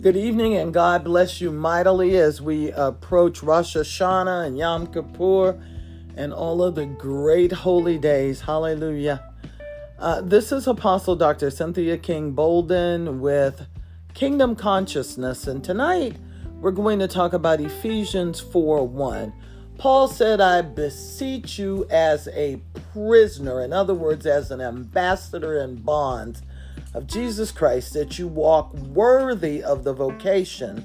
Good evening, and God bless you mightily as we approach Rosh Hashanah and Yom Kippur and all of the great holy days. Hallelujah. Uh, this is Apostle Dr. Cynthia King Bolden with Kingdom Consciousness, and tonight we're going to talk about Ephesians 4 1. Paul said, I beseech you as a prisoner, in other words, as an ambassador in bonds of Jesus Christ, that you walk worthy of the vocation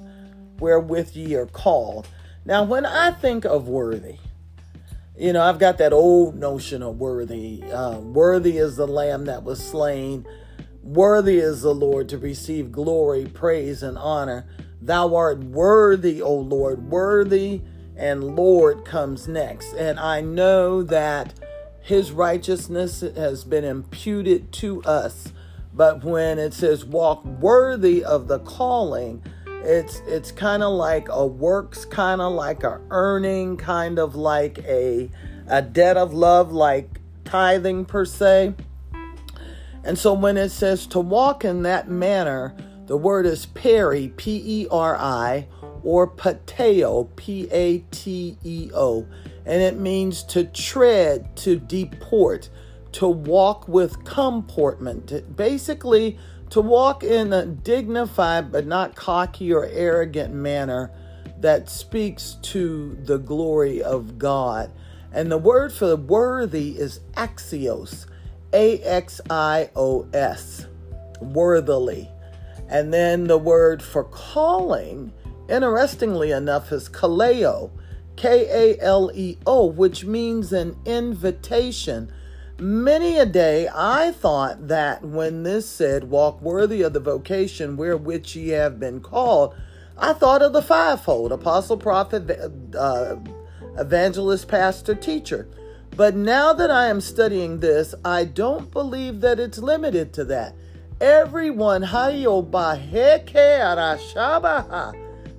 wherewith ye are called. Now, when I think of worthy, you know, I've got that old notion of worthy. Uh, worthy is the lamb that was slain. Worthy is the Lord to receive glory, praise, and honor. Thou art worthy, O Lord, worthy and Lord comes next. And I know that his righteousness has been imputed to us. But when it says walk worthy of the calling, it's it's kind of like a works, kind of like a earning, kind of like a a debt of love, like tithing per se. And so when it says to walk in that manner, the word is peri, P E R I, or pateo, P A T E O, and it means to tread, to deport, to walk with comportment. Basically, to walk in a dignified but not cocky or arrogant manner that speaks to the glory of God. And the word for the worthy is axios, A X I O S, worthily. And then the word for calling interestingly enough, is kaleo, K A L E O, which means an invitation. Many a day I thought that when this said, Walk worthy of the vocation wherewith ye have been called, I thought of the fivefold apostle, prophet, uh, evangelist, pastor, teacher. But now that I am studying this, I don't believe that it's limited to that. Everyone,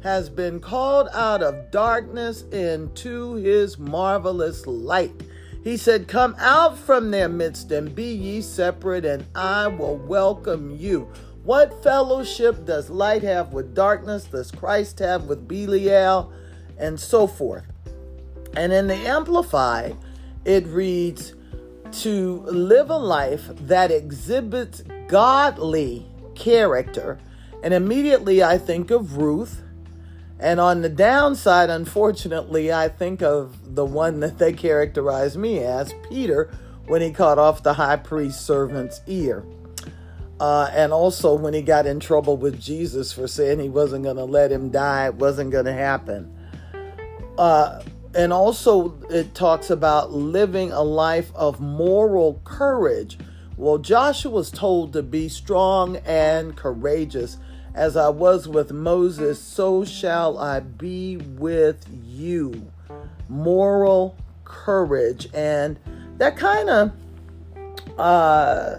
has been called out of darkness into his marvelous light. He said, Come out from their midst and be ye separate, and I will welcome you. What fellowship does light have with darkness? Does Christ have with Belial? And so forth. And in the Amplified, it reads, To live a life that exhibits godly character. And immediately I think of Ruth and on the downside, unfortunately, I think of the one that they characterize me as Peter when he cut off the high priest servant's ear. Uh, and also when he got in trouble with Jesus for saying he wasn't going to let him die, it wasn't going to happen. Uh, and also, it talks about living a life of moral courage. Well, Joshua was told to be strong and courageous as I was with Moses, so shall I be with you. Moral courage. And that kind of, uh,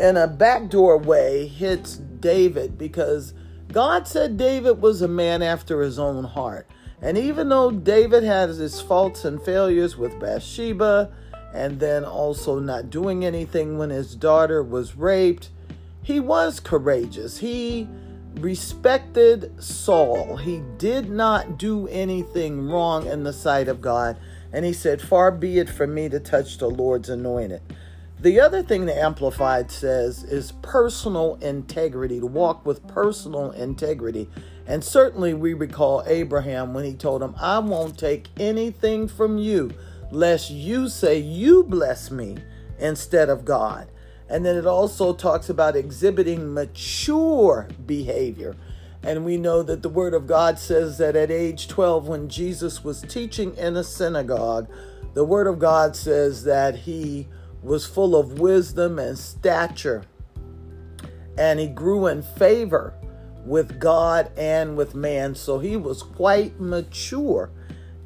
in a backdoor way, hits David because God said David was a man after his own heart. And even though David had his faults and failures with Bathsheba, and then also not doing anything when his daughter was raped, he was courageous. He respected Saul. He did not do anything wrong in the sight of God. And he said, Far be it from me to touch the Lord's anointed. The other thing the Amplified says is personal integrity, to walk with personal integrity. And certainly we recall Abraham when he told him, I won't take anything from you, lest you say you bless me instead of God. And then it also talks about exhibiting mature behavior. And we know that the Word of God says that at age 12, when Jesus was teaching in a synagogue, the Word of God says that he was full of wisdom and stature. And he grew in favor with God and with man. So he was quite mature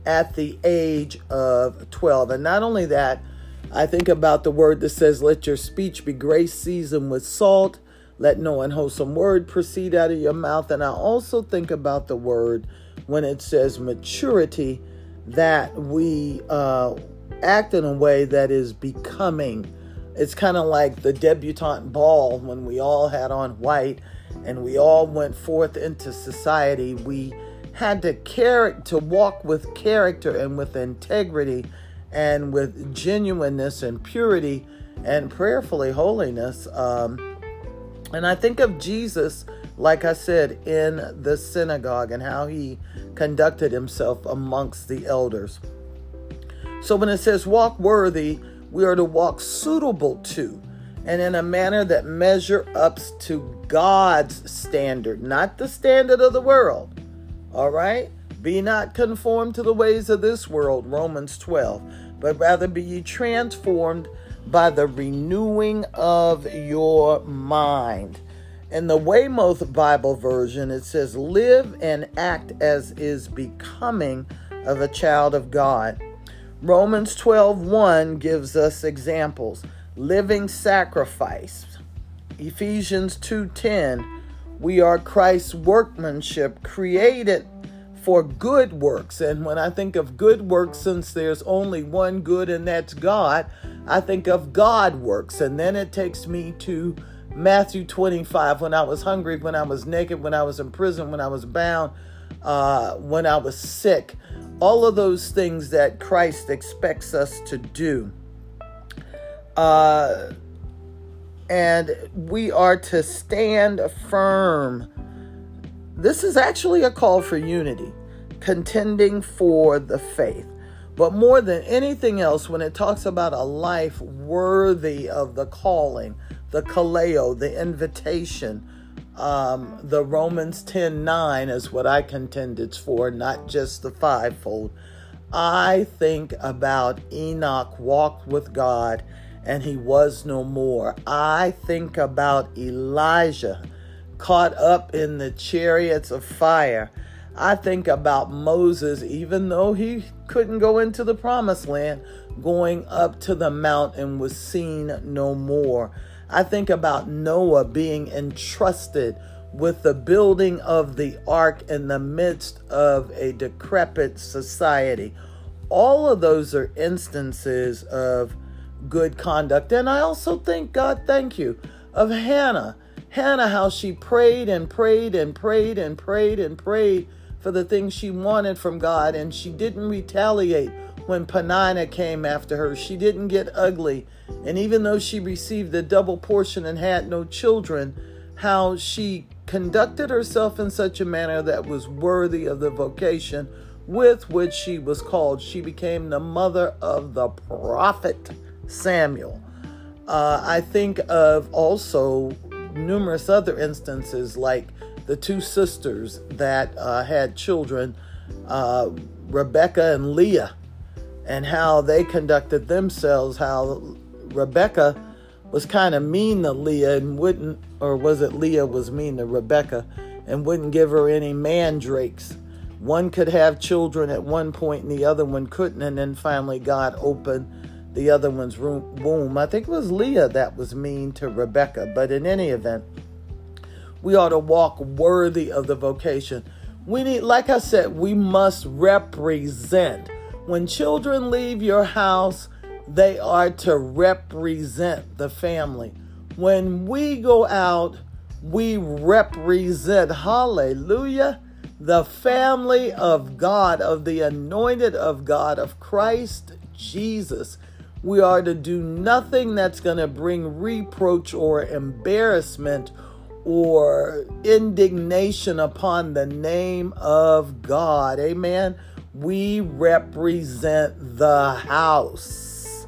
at the age of 12. And not only that, I think about the word that says, Let your speech be grace seasoned with salt. Let no unwholesome word proceed out of your mouth. And I also think about the word when it says maturity, that we uh, act in a way that is becoming It's kind of like the debutante ball when we all had on white and we all went forth into society. We had to care to walk with character and with integrity and with genuineness and purity and prayerfully holiness. Um, and I think of Jesus, like I said, in the synagogue and how he conducted himself amongst the elders. So when it says walk worthy, we are to walk suitable to and in a manner that measure up to God's standard, not the standard of the world. All right? Be not conformed to the ways of this world, Romans 12, but rather be ye transformed by the renewing of your mind. In the Weymouth Bible version, it says, Live and act as is becoming of a child of God. Romans 12 1 gives us examples. Living sacrifice. Ephesians 2:10 We are Christ's workmanship created for good works. And when I think of good works, since there's only one good and that's God, I think of God works. And then it takes me to Matthew 25 when I was hungry, when I was naked, when I was in prison, when I was bound, uh, when I was sick all of those things that Christ expects us to do. Uh, and we are to stand firm. This is actually a call for unity, contending for the faith. But more than anything else, when it talks about a life worthy of the calling, the kaleo, the invitation, um, the Romans 10 9 is what I contend it's for, not just the fivefold. I think about Enoch walked with God and he was no more. I think about Elijah caught up in the chariots of fire. I think about Moses, even though he couldn't go into the promised land, going up to the mount and was seen no more. I think about Noah being entrusted with the building of the ark in the midst of a decrepit society. All of those are instances of good conduct. And I also think, God, thank you, of Hannah. Hannah, how she prayed and prayed and prayed and prayed and prayed for the things she wanted from God, and she didn't retaliate when Peninnah came after her. She didn't get ugly. And even though she received a double portion and had no children, how she conducted herself in such a manner that was worthy of the vocation with which she was called. She became the mother of the prophet Samuel. Uh, I think of also numerous other instances like the two sisters that uh, had children, uh, Rebecca and Leah and how they conducted themselves, how Rebecca was kind of mean to Leah and wouldn't, or was it Leah was mean to Rebecca and wouldn't give her any mandrakes. One could have children at one point and the other one couldn't, and then finally God opened the other one's womb. I think it was Leah that was mean to Rebecca, but in any event, we ought to walk worthy of the vocation. We need, like I said, we must represent when children leave your house, they are to represent the family. When we go out, we represent, hallelujah, the family of God, of the anointed of God, of Christ Jesus. We are to do nothing that's going to bring reproach or embarrassment or indignation upon the name of God. Amen. We represent the house.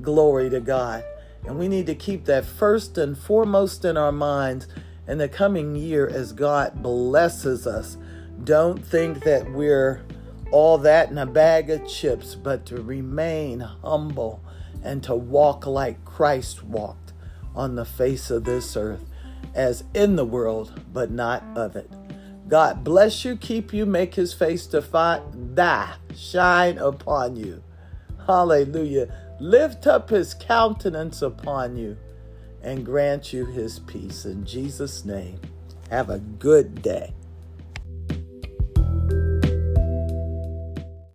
Glory to God. And we need to keep that first and foremost in our minds in the coming year as God blesses us. Don't think that we're all that in a bag of chips, but to remain humble and to walk like Christ walked on the face of this earth, as in the world, but not of it. God bless you, keep you, make his face to thy shine upon you. Hallelujah. Lift up his countenance upon you and grant you his peace. In Jesus' name, have a good day.